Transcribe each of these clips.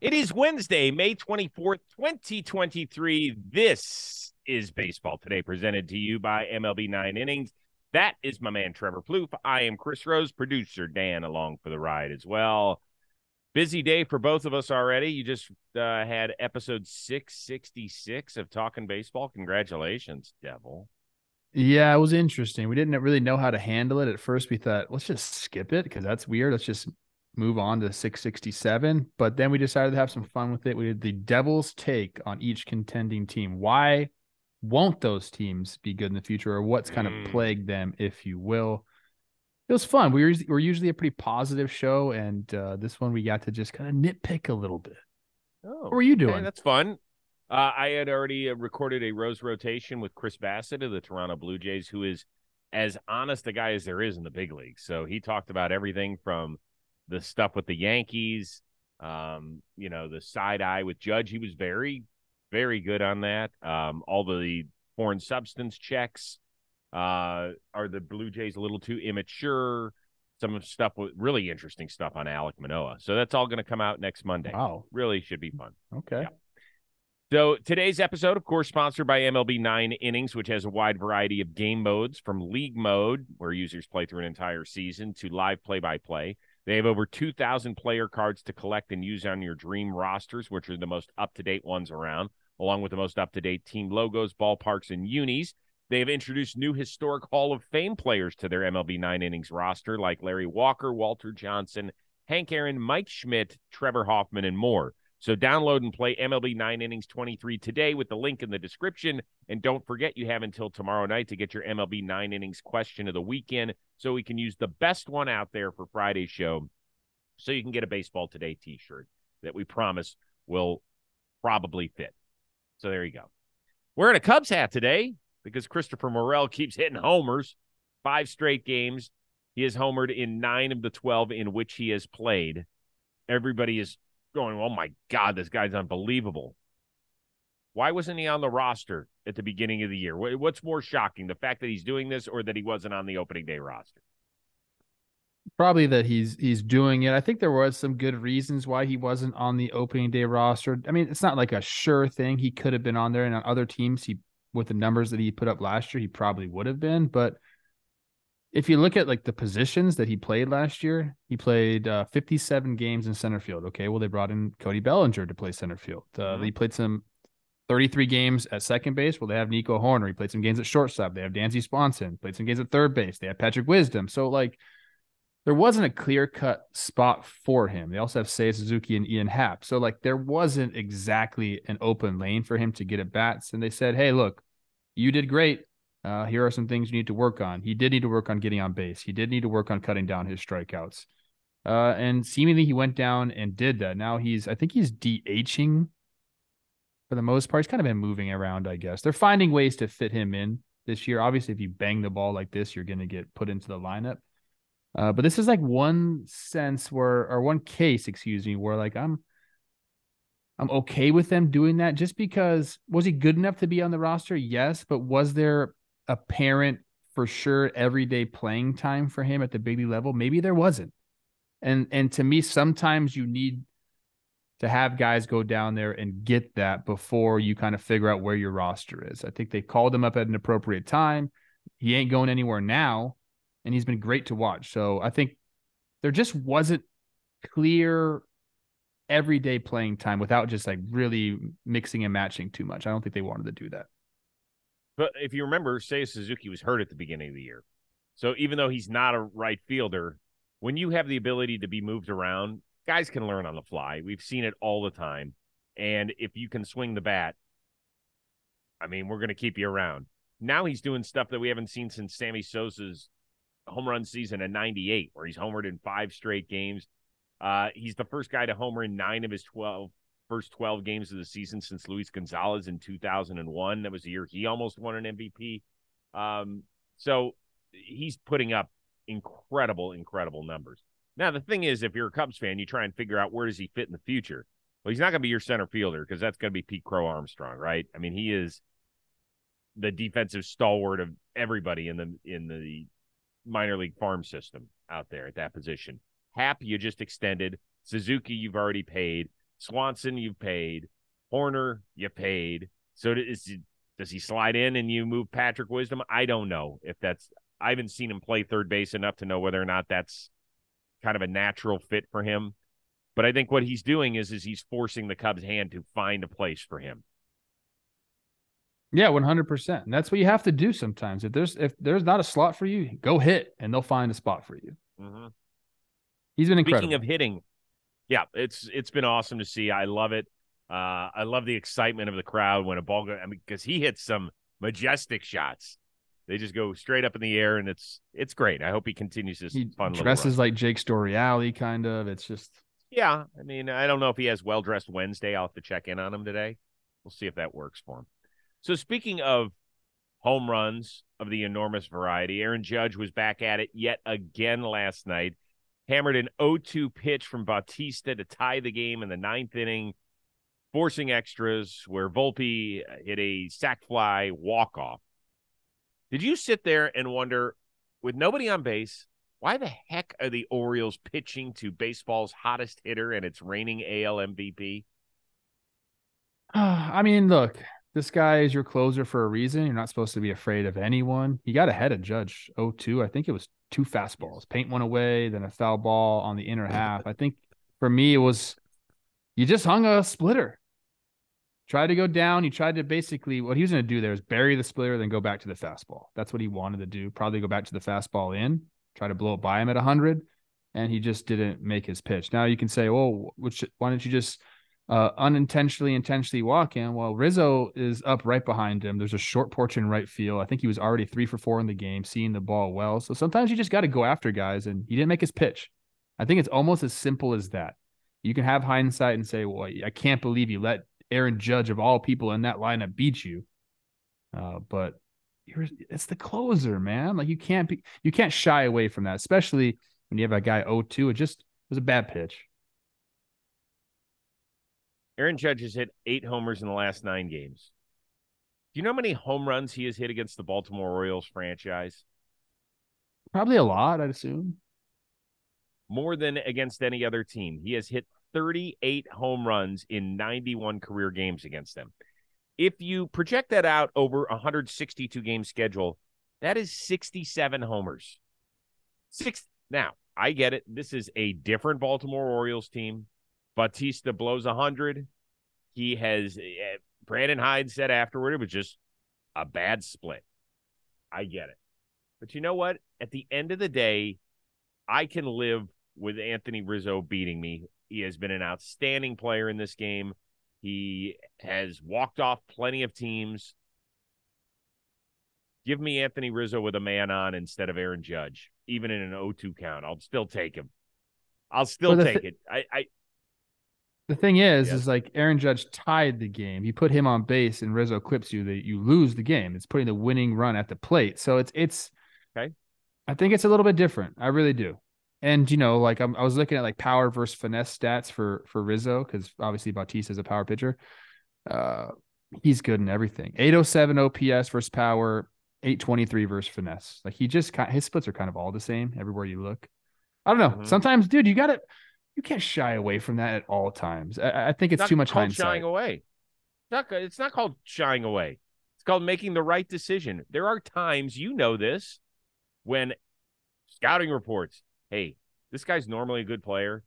It is Wednesday, May 24th, 2023. This is Baseball Today, presented to you by MLB Nine Innings. That is my man, Trevor Plouffe. I am Chris Rose, producer Dan, along for the ride as well. Busy day for both of us already. You just uh, had episode 666 of Talking Baseball. Congratulations, Devil. Yeah, it was interesting. We didn't really know how to handle it. At first, we thought, let's just skip it because that's weird. Let's just move on to 667. But then we decided to have some fun with it. We did the devil's take on each contending team. Why won't those teams be good in the future, or what's kind Mm. of plagued them, if you will? It was fun. We were, we're usually a pretty positive show, and uh, this one we got to just kind of nitpick a little bit. Oh, What were you okay, doing? that's fun. Uh, I had already uh, recorded a rose rotation with Chris Bassitt of the Toronto Blue Jays, who is as honest a guy as there is in the big leagues. So he talked about everything from the stuff with the Yankees, um, you know, the side eye with Judge. He was very, very good on that. Um, all the foreign substance checks. Uh, are the Blue Jays a little too immature? Some of stuff with really interesting stuff on Alek Manoah. So that's all going to come out next Monday. Wow. Really should be fun. Okay. Yeah. So today's episode, of course, sponsored by MLB Nine Innings, which has a wide variety of game modes from league mode, where users play through an entire season, to live play-by-play. They have over 2,000 player cards to collect and use on your dream rosters, which are the most up-to-date ones around, along with the most up-to-date team logos, ballparks, and unis. They have introduced new historic Hall of Fame players to their MLB Nine Innings roster, like Larry Walker, Walter Johnson, Hank Aaron, Mike Schmidt, Trevor Hoffman, and more. So download and play MLB 9 Innings 23 today with the link in the description. And don't forget, you have until tomorrow night to get your MLB 9 Innings question of the weekend so we can use the best one out there for Friday's show so you can get a Baseball Today t shirt that we promise will probably fit. So there you go. Wearing a Cubs hat today because Christopher Morel keeps hitting homers, five straight games. He has homered in nine of the 12 in which he has played. Everybody is going, oh my God, this guy's unbelievable. Why wasn't he on the roster at the beginning of the year? What's more shocking, the fact that he's doing this or that he wasn't on the opening day roster? Probably that he's he's doing it. I think there was some good reasons why he wasn't on the opening day roster. I mean, it's not like a sure thing. He could have been on there, and on other teams, he with the numbers that he put up last year, he probably would have been. But if you look at like the positions that he played last year, he played uh, 57 games in center field. Okay, well they brought in Cody Bellinger to play center field. Uh, Mhm. He played some 33 games at second base. Well, they have Nico Hoerner. He played some games at shortstop. They have Dansby Swanson. Played some games at third base. They have Patrick Wisdom. So like there wasn't a clear cut spot for him. They also have Seiya Suzuki and Ian Happ. So like there wasn't exactly an open lane for him to get at bats. And they said, Hey, look, you did great. Uh, here are some things you need to work on. He did need to work on getting on base. He did need to work on cutting down his strikeouts. Uh, and seemingly he went down and did that. Now he's, I think he's DHing for the most part. He's kind of been moving around, I guess. They're finding ways to fit him in this year. Obviously, if you bang the ball like this, you're going to get put into the lineup. Uh, but this is like one sense where, or one case, excuse me, where like I'm, I'm okay with them doing that just because was he good enough to be on the roster? Yes, but was there apparent for sure everyday playing time for him at the big league level? Maybe there wasn't. And and to me, sometimes you need to have guys go down there and get that before you kind of figure out where your roster is. I think they called him up at an appropriate time. He ain't going anywhere now, and he's been great to watch. So I think there just wasn't clear everyday playing time without just like really mixing and matching too much. I don't think they wanted to do that. But if you remember, Seiya Suzuki was hurt at the beginning of the year. So even though he's not a right fielder, when you have the ability to be moved around, guys can learn on the fly. We've seen it all the time. And if you can swing the bat, I mean, we're going to keep you around. Now he's doing stuff that we haven't seen since Sammy Sosa's home run season in 98, where he's homered in five straight games. Uh, he's the first guy to homer in nine of his 12 first 12 games of the season since Luis Gonzalez in 2001. That was the year he almost won an MVP. Um, so he's putting up incredible, incredible numbers. Now, the thing is, if you're a Cubs fan, you try and figure out where does he fit in the future. Well, he's not going to be your center fielder because that's going to be Pete Crow Armstrong, right? I mean, he is the defensive stalwart of everybody in the in the minor league farm system out there at that position. Happ, you just extended. Suzuki, you've already paid. Swanson, you've paid. Hoerner, you paid. So is, does he slide in and you move Patrick Wisdom? I don't know if that's. I haven't seen him play third base enough to know whether or not that's kind of a natural fit for him. But I think what he's doing is is he's forcing the Cubs' hand to find a place for him. Yeah, one hundred percent. And that's what you have to do sometimes. If there's if there's not a slot for you, go hit, and they'll find a spot for you. Mm-hmm. He's been incredible. Speaking of hitting, yeah, it's it's been awesome to see. I love it. Uh, I love the excitement of the crowd when a ball goes. I mean, because he hits some majestic shots. They just go straight up in the air, and it's it's great. I hope he continues this he fun. Dresses like Jake Storiale, kind of. It's just yeah. I mean, I don't know if he has well dressed Wednesday. I'll have to check in on him today. We'll see if that works for him. So speaking of home runs of the enormous variety, Aaron Judge was back at it yet again last night. Hammered an 0-2 pitch from Bautista to tie the game in the ninth inning forcing extras where Volpe uh, hit a sac fly walk off. Did you sit there and wonder, with nobody on base, why the heck are the Orioles pitching to baseball's hottest hitter and it's reigning AL MVP? I mean, look, this guy is your closer for a reason. You're not supposed to be afraid of anyone. He got ahead of Judge 0-2. I think it was two fastballs, paint one away, then a foul ball on the inner half. I think for me, it was you just hung a splitter tried to go down. You tried to basically what he was going to do there is bury the splitter, then go back to the fastball. That's what he wanted to do. Probably go back to the fastball in, try to blow it by him at 100. And he just didn't make his pitch. Now you can say, well, which, why don't you just uh, unintentionally, intentionally walk in? Rizzo is up right behind him. There's a short porch in right field. I think he was already three for four in the game, seeing the ball well. So sometimes you just got to go after guys, and he didn't make his pitch. I think it's almost as simple as that. You can have hindsight and say, well, I can't believe you let Aaron Judge of all people in that lineup beat you. Uh, but it's the closer, man. Like you can't be, you can't shy away from that, especially when you have a guy 0-2. It just was a bad pitch. Aaron Judge has hit eight homers in the last nine games. Do you know how many home runs he has hit against the Baltimore Orioles franchise? Probably a lot, I'd assume. More than against any other team. He has hit 38 home runs in 91 career games against them. If you project that out over a 162 game schedule, that is 67 homers. Six. Now, I get it. This is a different Baltimore Orioles team. Bautista blows 100. He has, uh, Brandon Hyde said afterward, it was just a bad split. I get it. But you know what? At the end of the day, I can live with Anthony Rizzo beating me he has been an outstanding player in this game. He has walked off plenty of teams. Give me Anthony Rizzo with a man on instead of Aaron Judge, even in an 0-2 count. I'll still take him. I'll still take th- it. I, I the thing is, yes. is like Aaron Judge tied the game. You put him on base and Rizzo clips you, that you lose the game. It's putting the winning run at the plate. So it's it's okay. I think it's a little bit different. I really do. And you know, like I'm, i was looking at like power versus finesse stats for for Rizzo because obviously Bautista is a power pitcher. Uh, he's good in everything. 807 OPS versus power, 823 versus finesse. Like he just kind his splits are kind of all the same everywhere you look. I don't know. Mm-hmm. Sometimes, dude, you got to you can't shy away from that at all times. I, I think it's, it's too much hindsight. Shying away. It's not. It's not called shying away. It's called making the right decision. There are times you know this when scouting reports hey, this guy's normally a good player.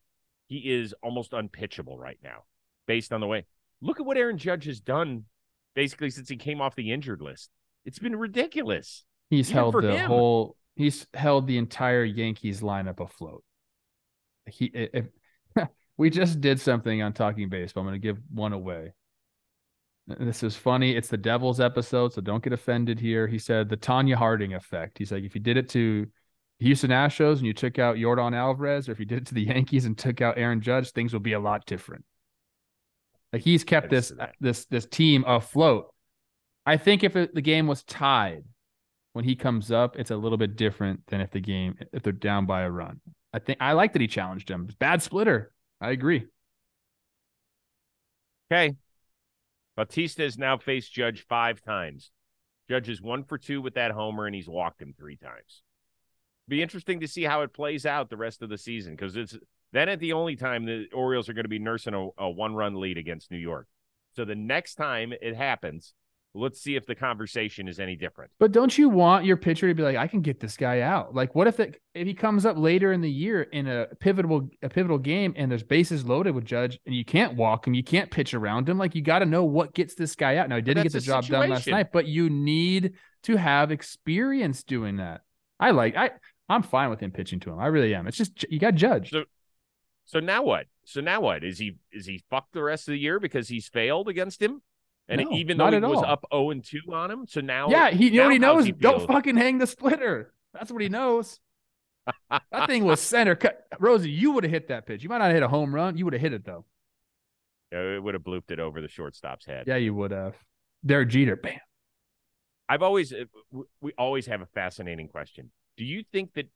He is almost unpitchable right now, based on the way. Look at what Aaron Judge has done basically since he came off the injured list. It's been ridiculous. He's held the him. whole he's held the entire Yankees lineup afloat. He if, we just did something on talking baseball. I'm going to give one away. This is funny. It's the Devils episode, so don't get offended here. He said the Tonya Harding effect. He's like, if you did it to Houston Astros and you took out Yordan Alvarez, or if you did it to the Yankees and took out Aaron Judge, things will be a lot different. Like he's kept this this this team afloat. I think if it, the game was tied when he comes up, it's a little bit different than if the game if they're down by a run. I think I like that he challenged him. Bad splitter. I agree. Okay. Bautista has now faced Judge five times. Judge is one for two with that homer, and he's walked him three times be interesting to see how it plays out the rest of the season because it's Then at the only time the Orioles are going to be nursing a, a one run lead against New York. So the next time it happens, let's see if the conversation is any different. But don't you want your pitcher to be like, I can get this guy out? Like, what if it, if he comes up later in the year in a pivotal a pivotal game and there's bases loaded with Judge and you can't walk him, you can't pitch around him. Like, you got to know what gets this guy out. Now he didn't get the job situation. done last night, but you need to have experience doing that. I like I I'm fine with him pitching to him. I really am. It's just you got Judge. So, so now what? So now what? Is he is he fucked the rest of the year because he's failed against him? And no, even though he was all. up 0 and 2 on him, so now Yeah, he you know what he knows? He Don't fucking hang the splitter. That's what he knows. that thing was center cut. Rosie, you would have hit that pitch. You might not hit a home run. You would have hit it though. Yeah, it would have blooped it over the shortstop's head. Yeah, you would have. Derek Jeter, bam. I've always uh, we always have a fascinating question. Do you think that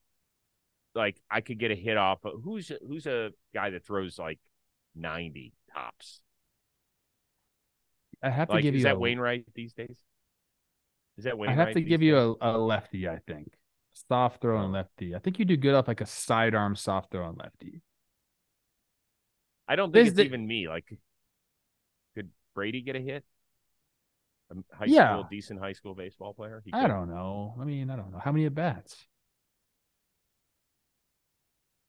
like I could get a hit off. Of, who's who's a guy that throws like ninety tops? I have to like, give is you. Is that a, Wainwright these days? Is that Wainwright? I have to give days? you a, a lefty. I think soft throw and oh. lefty. I think you do good off like a sidearm soft throw and lefty. I don't think it's the, even me. Like, could Brady get a hit? A high yeah. school, decent high school baseball player. I don't know. I mean, I don't know how many at bats.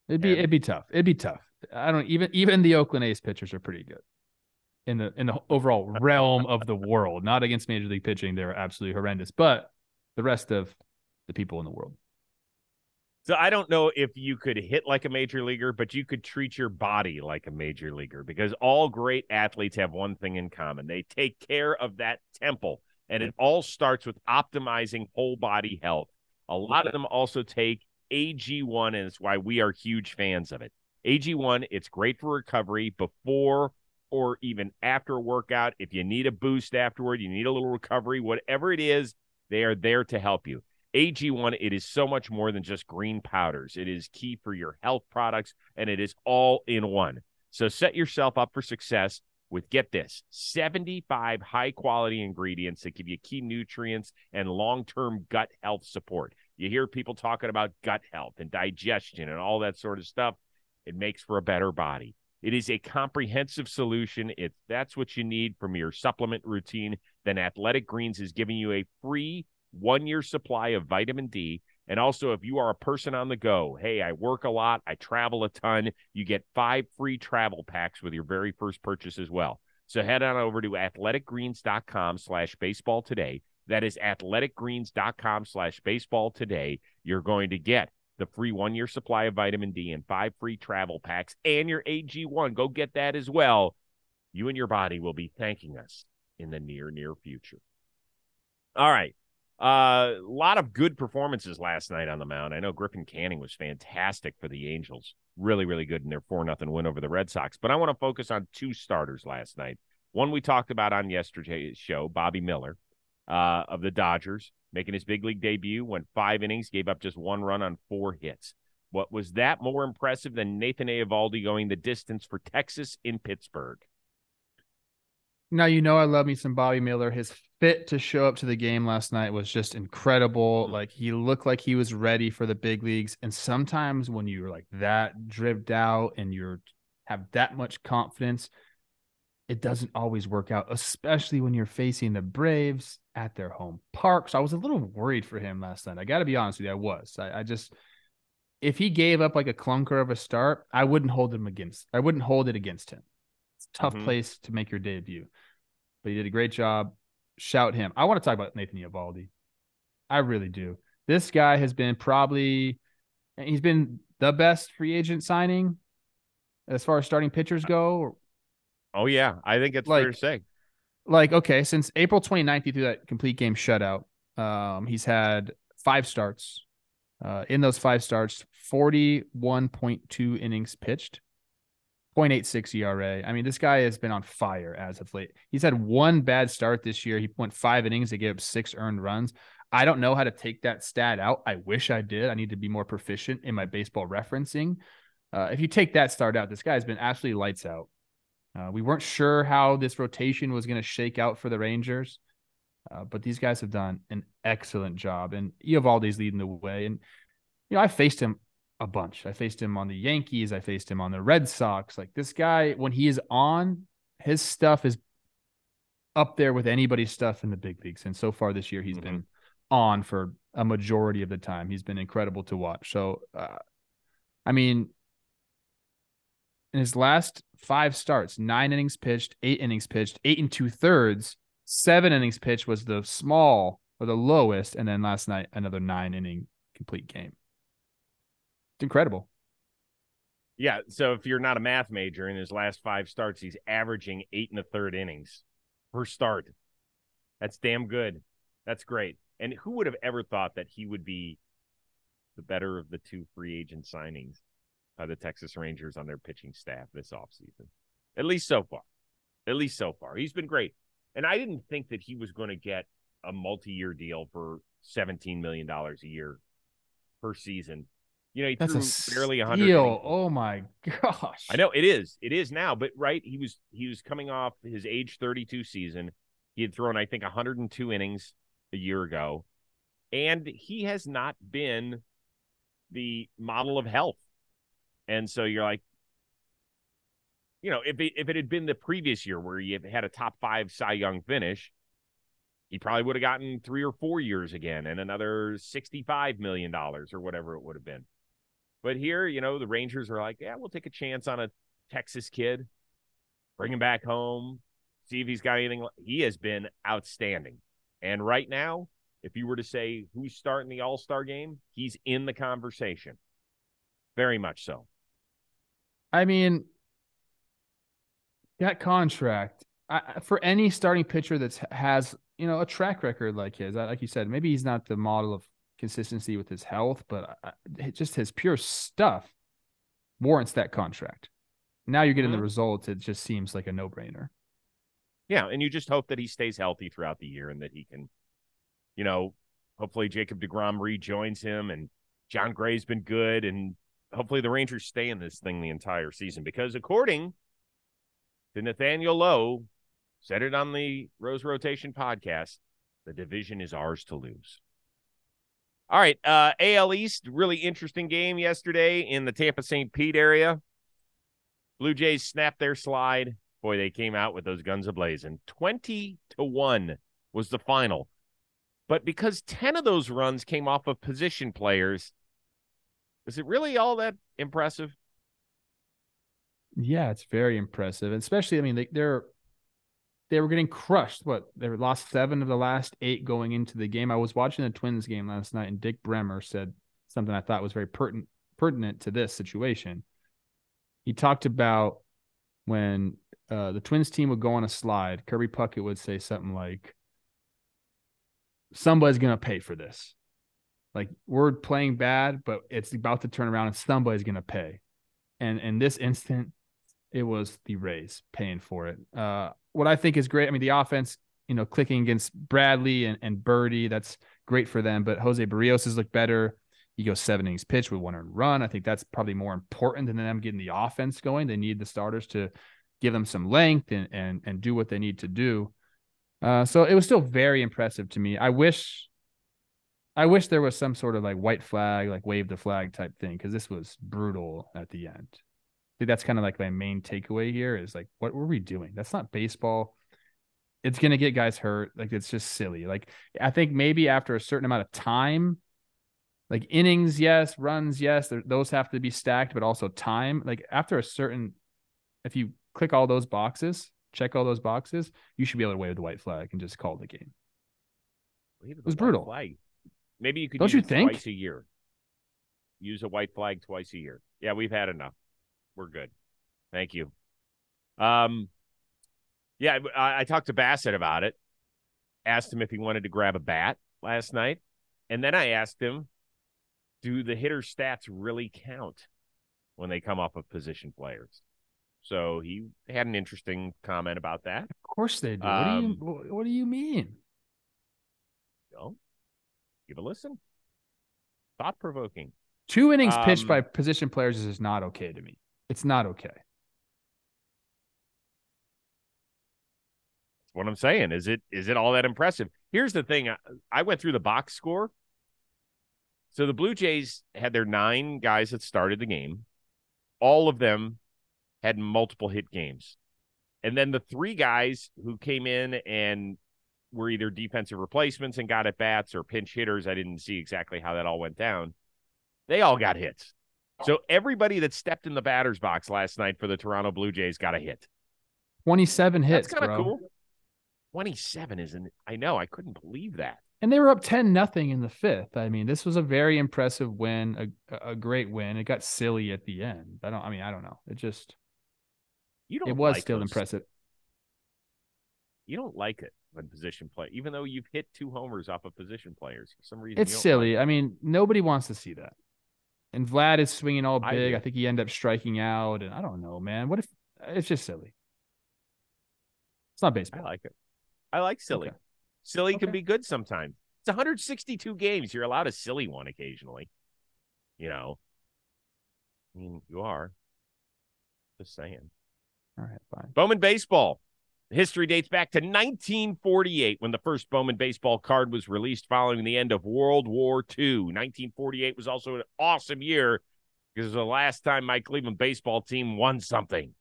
It'd be and, it'd be tough. It'd be tough. I don't even even the Oakland A's pitchers are pretty good in the in the overall realm of the world. Not against major league pitching, they're absolutely horrendous, but the rest of the people in the world. So I don't know if you could hit like a major leaguer, but you could treat your body like a major leaguer because all great athletes have one thing in common. They take care of that temple, and it all starts with optimizing whole body health. A lot of them also take AG1, and it's why we are huge fans of it. AG1, it's great for recovery before or even after a workout. If you need a boost afterward, you need a little recovery, whatever it is, they are there to help you. AG1, it is so much more than just green powders. It is key for your health products, and it is all in one. So set yourself up for success with get this 75 high quality ingredients that give you key nutrients and long term gut health support. You hear people talking about gut health and digestion and all that sort of stuff. It makes for a better body. It is a comprehensive solution. If that's what you need from your supplement routine, then Athletic Greens is giving you a free one year supply of vitamin D. And also, if you are a person on the go, hey, I work a lot, I travel a ton, you get five free travel packs with your very first purchase as well. So head on over to athleticgreens.com slash baseball today. That is athleticgreens.com slash baseball today. You're going to get the free one year supply of vitamin D and five free travel packs and your AG1. Go get that as well. You and your body will be thanking us in the near, near future. All right. A uh, lot of good performances last night on the mound. I know Griffin Canning was fantastic for the Angels. Really, really good in their 4 nothing win over the Red Sox. But I want to focus on two starters last night. One we talked about on yesterday's show, Bobby Miller uh, of the Dodgers, making his big league debut, went five innings, gave up just one run on four hits. What was that more impressive than Nathan Eovaldi going the distance for Texas in Pittsburgh? Now you know I love me some Bobby Miller. His fit to show up to the game last night was just incredible. Mm-hmm. Like he looked like he was ready for the big leagues. And sometimes when you're like that dripped out and you're have that much confidence, it doesn't always work out, especially when you're facing the Braves at their home park. So I was a little worried for him last night. I got to be honest with you, I was. I, I, just, if he gave up like a clunker of a start, I wouldn't hold him against. I wouldn't hold it against him. It's a tough mm-hmm. place to make your debut, but he did a great job. Shout him. I want to talk about Nathan Eovaldi. I really do. This guy has been probably, he's been the best free agent signing as far as starting pitchers go Oh yeah, I think it's like, fair to say. Like okay, since April 29th, he threw that complete game shutout. Um, he's had five starts. Uh, in those five starts, 41.2 innings pitched, 0.86 ERA. I mean, this guy has been on fire as of late. He's had one bad start this year. He went five innings. to give up six earned runs. I don't know how to take that stat out. I wish I did. I need to be more proficient in my baseball referencing. Uh, if you take that start out, this guy's been absolutely lights out. Uh, we weren't sure how this rotation was going to shake out for the Rangers, uh, but these guys have done an excellent job, and Eovaldi's leading the way. And you know, I faced him a bunch. I faced him on the Yankees. I faced him on the Red Sox. Like this guy, when he is on, his stuff is up there with anybody's stuff in the big leagues. And so far this year, he's mm-hmm. been on for a majority of the time. He's been incredible to watch. So, uh, I mean, in his last five starts, nine innings pitched, eight innings pitched, eight and two thirds, seven innings pitched was the small or the lowest. And then last night, another nine inning complete game. It's incredible. Yeah. So if you're not a math major in his last five starts, he's averaging eight and a third innings per start. That's damn good. That's great. And who would have ever thought that he would be the better of the two free agent signings by the Texas Rangers on their pitching staff this offseason? At least so far. At least so far. He's been great. And I didn't think that he was going to get a multi year deal for $17 million a year per season. You know, he That's threw barely 100. Oh my gosh. I know it is. It is now, but right, he was he was coming off his age 32 season. He had thrown I think 102 innings a year ago. And he has not been the model of health. And so you're like, you know, if it, if it had been the previous year where you had a top five Cy Young finish, he probably would have gotten three or four years again and another $65 million or whatever it would have been. But here, you know, the Rangers are like, yeah, we'll take a chance on a Texas kid, bring him back home, see if he's got anything. He has been outstanding. And right now, if you were to say who's starting the All Star game, he's in the conversation. Very much so. I mean, that contract I, for any starting pitcher that has you know a track record like his, like you said, maybe he's not the model of consistency with his health, but it just his pure stuff warrants that contract. Now you're getting mm-hmm. the results; it just seems like a no brainer. Yeah, and you just hope that he stays healthy throughout the year and that he can, you know, hopefully Jacob DeGrom rejoins him and Jon Gray's been good and hopefully the Rangers stay in this thing the entire season because according to Nathaniel Lowe, said it on the Rose Rotation podcast, the division is ours to lose. All right, uh, AL East, really interesting game yesterday in the Tampa St. Pete area. Blue Jays snapped their slide boy, they came out with those guns ablazing. 20 to 1 was the final. But because 10 of those runs came off of position players, is it really all that impressive? Yeah, it's very impressive. Especially, I mean, they, they're they were getting crushed. What they lost seven of the last eight going into the game. I was watching the Twins game last night, and Dick Bremer said something I thought was very pertinent pertinent to this situation. He talked about when uh, the Twins team would go on a slide, Kirby Puckett would say something like, "Somebody's gonna pay for this." Like we're playing bad, but it's about to turn around, and somebody's gonna pay. And in this instant, it was the Rays paying for it. Uh, what I think is great. I mean, the offense, you know, clicking against Bradley and, and Birdie, that's great for them. But Jose Berrios has looked better. He goes seven innings pitch with one earned run. I think that's probably more important than them getting the offense going. They need the starters to give them some length and and and do what they need to do. Uh, so it was still very impressive to me. I wish, I wish there was some sort of like white flag, like wave the flag type thing, because this was brutal at the end. I think that's kind of like my main takeaway here is like, what were we doing? That's not baseball. It's gonna get guys hurt. Like it's just silly. Like I think maybe after a certain amount of time, like innings, yes, runs, yes, those have to be stacked, but also time. Like after a certain, if you click all those boxes, check all those boxes, you should be able to wave the white flag and just call the game. It was brutal. Flag. Maybe you could don't you think twice a year. Use a white flag twice a year. Yeah, we've had enough. We're good. Thank you. Um, yeah, I, I talked to Bassitt about it. Asked him if he wanted to grab a bat last night, and then I asked him, "Do the hitter stats really count when they come off of position players?" So he had an interesting comment about that. Of course they do. Um, what, do you, um, what do you mean? Well, give a listen. Thought provoking. Two innings um, pitched by position players is not okay to me. It's not okay. That's what I'm saying. Is it is it all that impressive? Here's the thing. I, I went through the box score. So the Blue Jays had their nine guys that started the game. All of them had multiple hit games. And then the three guys who came in and were either defensive replacements and got at bats or pinch hitters, I didn't see exactly how that all went down. They all got hits. So everybody that stepped in the batter's box last night for the Toronto Blue Jays got a hit. 27 hits. That's kind of cool. 27 isn't I know, I couldn't believe that. And they were up 10 nothing in the fifth. I mean, this was a very impressive win, a, a great win. It got silly at the end. I don't I mean, I don't know. It just you don't it was like still those- impressive. You don't like it when position play, even though you've hit two homers off of position players for some reason. It's like silly. I mean, nobody wants to see that. And Vlad is swinging all big. do. I, think he ended up striking out. And I don't know, man. What if it's just silly? It's not baseball. I like it. I like silly. Okay. Silly can be good sometimes. It's 162 games. You're allowed a silly one occasionally. You know, I mean, you are. Just saying. All right, fine. Bowman baseball. History dates back to 1948 when the first Bowman baseball card was released following the end of World War II. 1948 was also an awesome year because it was the last time my Cleveland baseball team won something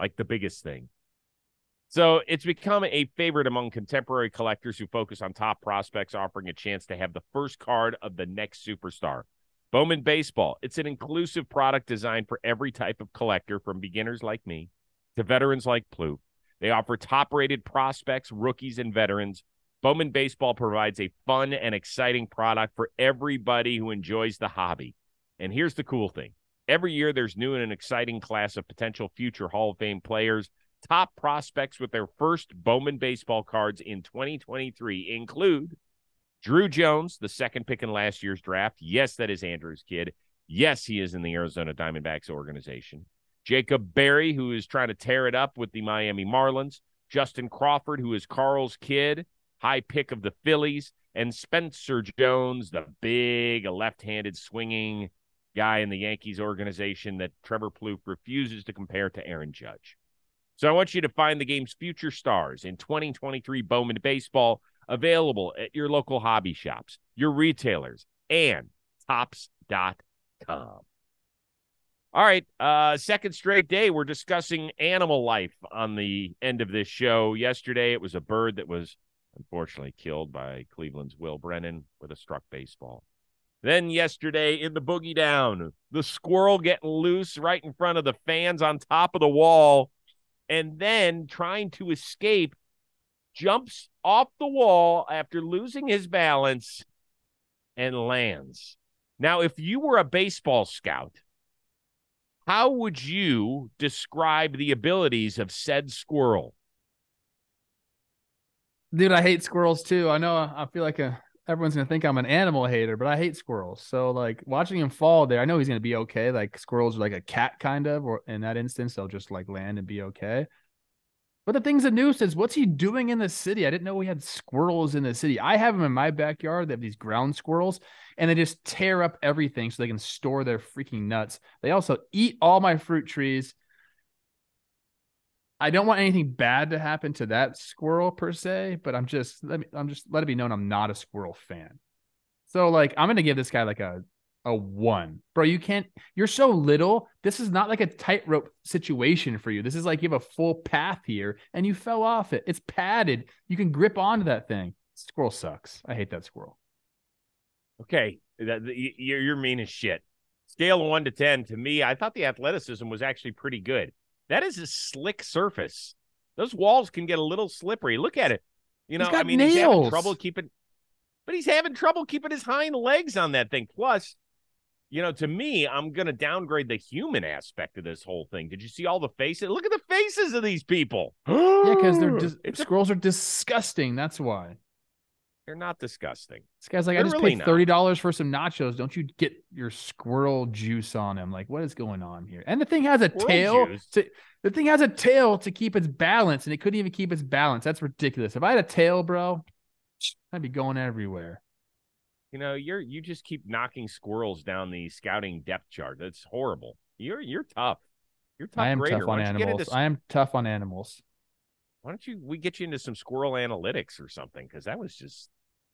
like the biggest thing. So it's become a favorite among contemporary collectors who focus on top prospects, offering a chance to have the first card of the next superstar. Bowman Baseball, it's an inclusive product designed for every type of collector, from beginners like me to veterans like Plouffe. They offer top rated prospects, rookies, and veterans. Bowman Baseball provides a fun and exciting product for everybody who enjoys the hobby. And here's the cool thing every year there's new and an exciting class of potential future Hall of Fame players. Top prospects with their first Bowman baseball cards in 2023 include Drew Jones, the second pick in last year's draft. Yes, that is Andrew's kid. Yes, he is in the Arizona Diamondbacks organization. Jacob Berry, who is trying to tear it up with the Miami Marlins. Justin Crawford, who is Carl's kid, high pick of the Phillies. And Spencer Jones, the big left handed swinging guy in the Yankees organization that Trevor Plouffe refuses to compare to Aaron Judge. So I want you to find the game's future stars in 2023 Bowman Baseball available at your local hobby shops, your retailers, and topps.com. All right, uh second straight day we're discussing animal life on the end of this show. Yesterday it was a bird that was unfortunately killed by Cleveland's Will Brennan with a struck baseball. Then yesterday in the boogie down, the squirrel getting loose right in front of the fans on top of the wall and then trying to escape jumps off the wall after losing his balance and lands. Now, if you were a baseball scout, how would you describe the abilities of said squirrel? Dude, I hate squirrels too. I know I feel like a, everyone's gonna think I'm an animal hater, but I hate squirrels. So like watching him fall there, I know he's gonna be okay. Like squirrels are like a cat kind of, or in that instance, they'll just like land and be okay. But the thing's a nuisance. What's he doing in the city? I didn't know we had squirrels in the city. I have them in my backyard. They have these ground squirrels, and they just tear up everything so they can store their freaking nuts. They also eat all my fruit trees. I don't want anything bad to happen to that squirrel per se, but I'm just let me I'm just let it be known I'm not a squirrel fan. So like I'm gonna give this guy like a a one. Bro, you can't you're so little. This is not like a tightrope situation for you. This is like you have a full path here and you fell off it. It's padded. You can grip onto that thing. Squirrel sucks. I hate that squirrel. Okay, that, you're, you're mean as shit. Scale of one to 10, to me, I thought the athleticism was actually pretty good. That is a slick surface. Those walls can get a little slippery. Look at it. You know, I mean, he's having trouble keeping, but he's having trouble keeping his hind legs on that thing. Plus, you know, to me, I'm going to downgrade the human aspect of this whole thing. Did you see all the faces? Look at the faces of these people. Yeah, because they're dis- squirrels are disgusting. That's why. they're not disgusting. This guy's like, I They're just really paid thirty dollars for some nachos. Don't you get your squirrel juice on him? Like, what is going on here? And the thing has a Squirrel tail. To, the thing has a tail to keep its balance, and it couldn't even keep its balance. That's ridiculous. If I had a tail, bro, I'd be going everywhere. You know, you're you just keep knocking squirrels down the scouting depth chart. That's horrible. You're you're tough. You're tough. I am grader. tough on don't you get animals. into- I am tough on animals. why don't you we get you into some squirrel analytics or something? Because that was just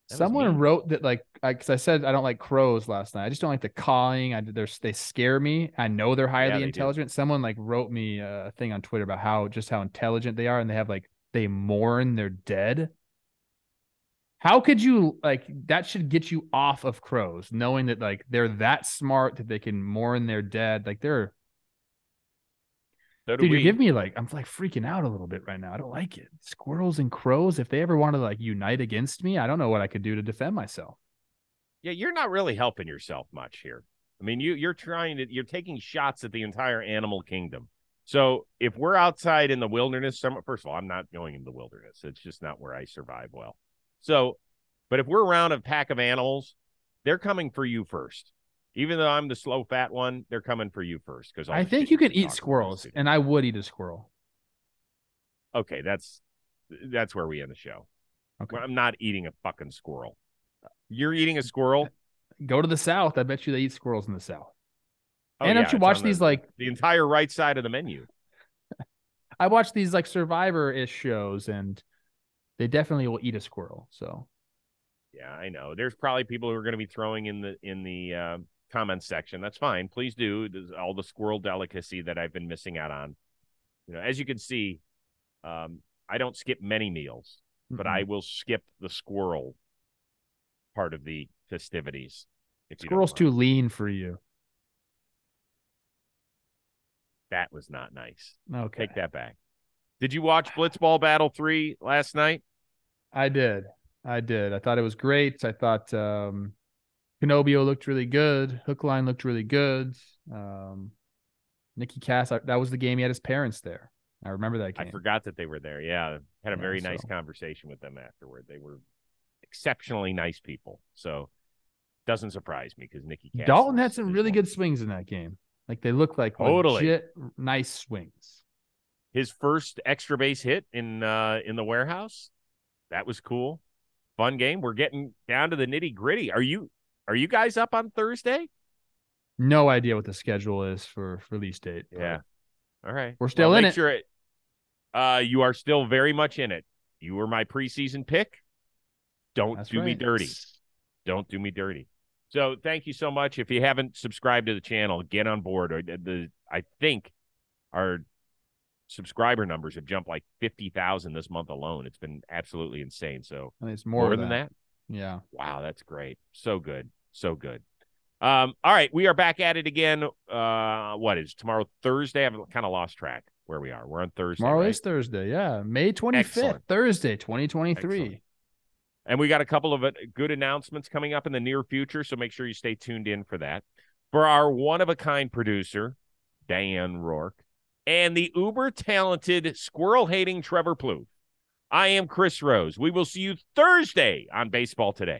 That Someone wrote that like because I, said I don't like crows last night. I just don't like the cawing. I they're, they scare me. I know they're highly they do. intelligent. Someone like wrote me a thing on Twitter about how just how intelligent they are, and they have like they mourn their dead. How could you like that? Should get you off of crows, knowing that like they're that smart that they can mourn their dead. Like they're So dude, you give me like I'm like freaking out a little bit right now. I don't like it. Squirrels and crows. If they ever want to like unite against me, I don't know what I could do to defend myself. Yeah, you're not really helping yourself much here. I mean, you you're trying to you're taking shots at the entire animal kingdom. So if we're outside in the wilderness, some first of all, I'm not going in the wilderness. It's just not where I survive well. So, but if we're around a pack of animals, they're coming for you first. Even though I'm the slow fat one, they're coming for you first because I think you can eat squirrels, and I would eat a squirrel. okay, that's that's where we end the show. Okay. I'm not eating a fucking squirrel. You're eating a squirrel. Go to the south. I bet you they eat squirrels in the south. Oh, and yeah, don't you watch on the- these like the entire right side of the menu? I watch these like survivor ish shows and they definitely will eat a squirrel. So Yeah, I know. There's probably people who are going to be throwing in the in the uh, comments section. That's fine. Please do. There's all the squirrel delicacy that I've been missing out on. You know, as you can see, um, I don't skip many meals, but I will skip the squirrel part of the festivities. If you don't squirrel's too lean for you. That was not nice. Okay. Take that back. Did you watch Blitzball Battle Three last night? I did. I did. I thought it was great. I thought um Canobio looked really good. Hookline looked really good. Um Nikki Cass, I, that was the game he had his parents there. I remember that game. I forgot that they were there. Yeah, had a Yeah, very nice conversation with them afterward. They were exceptionally nice people. So doesn't surprise me because Nikki Cass Dalton had some really good swings in that game. Like they looked like Totally. legit nice swings. His first extra base hit in uh in the warehouse. That was cool. Fun game. We're getting down to the nitty gritty. Are you are you guys up on Thursday? No idea what the schedule is for release date. Yeah. All right. We're still Well, in make it. Sure it. Uh, you are still very much in it. You were my preseason pick. Don't That's do me right. dirty. Don't do me dirty. So thank you so much. If you haven't subscribed to the channel, get on board. Or the I think our subscriber numbers have jumped like fifty thousand this month alone. It's been absolutely insane. So mean, it's more, more, than that. Yeah. Wow, that's great. So good. So good. Um, all right, we are back at it again. Uh what is tomorrow Thursday? I've kind of lost track where we are. We're on Thursday. Tomorrow right? is Thursday. Yeah. May 25th, Excellent. Thursday, 2023. Excellent. And we got a couple of uh, good announcements coming up in the near future, so make sure you stay tuned in for that. For our one of a kind producer, Dan Rourke, and the uber talented squirrel hating Trevor Plouffe, I am Chris Rose. We will see you Thursday on Baseball Today.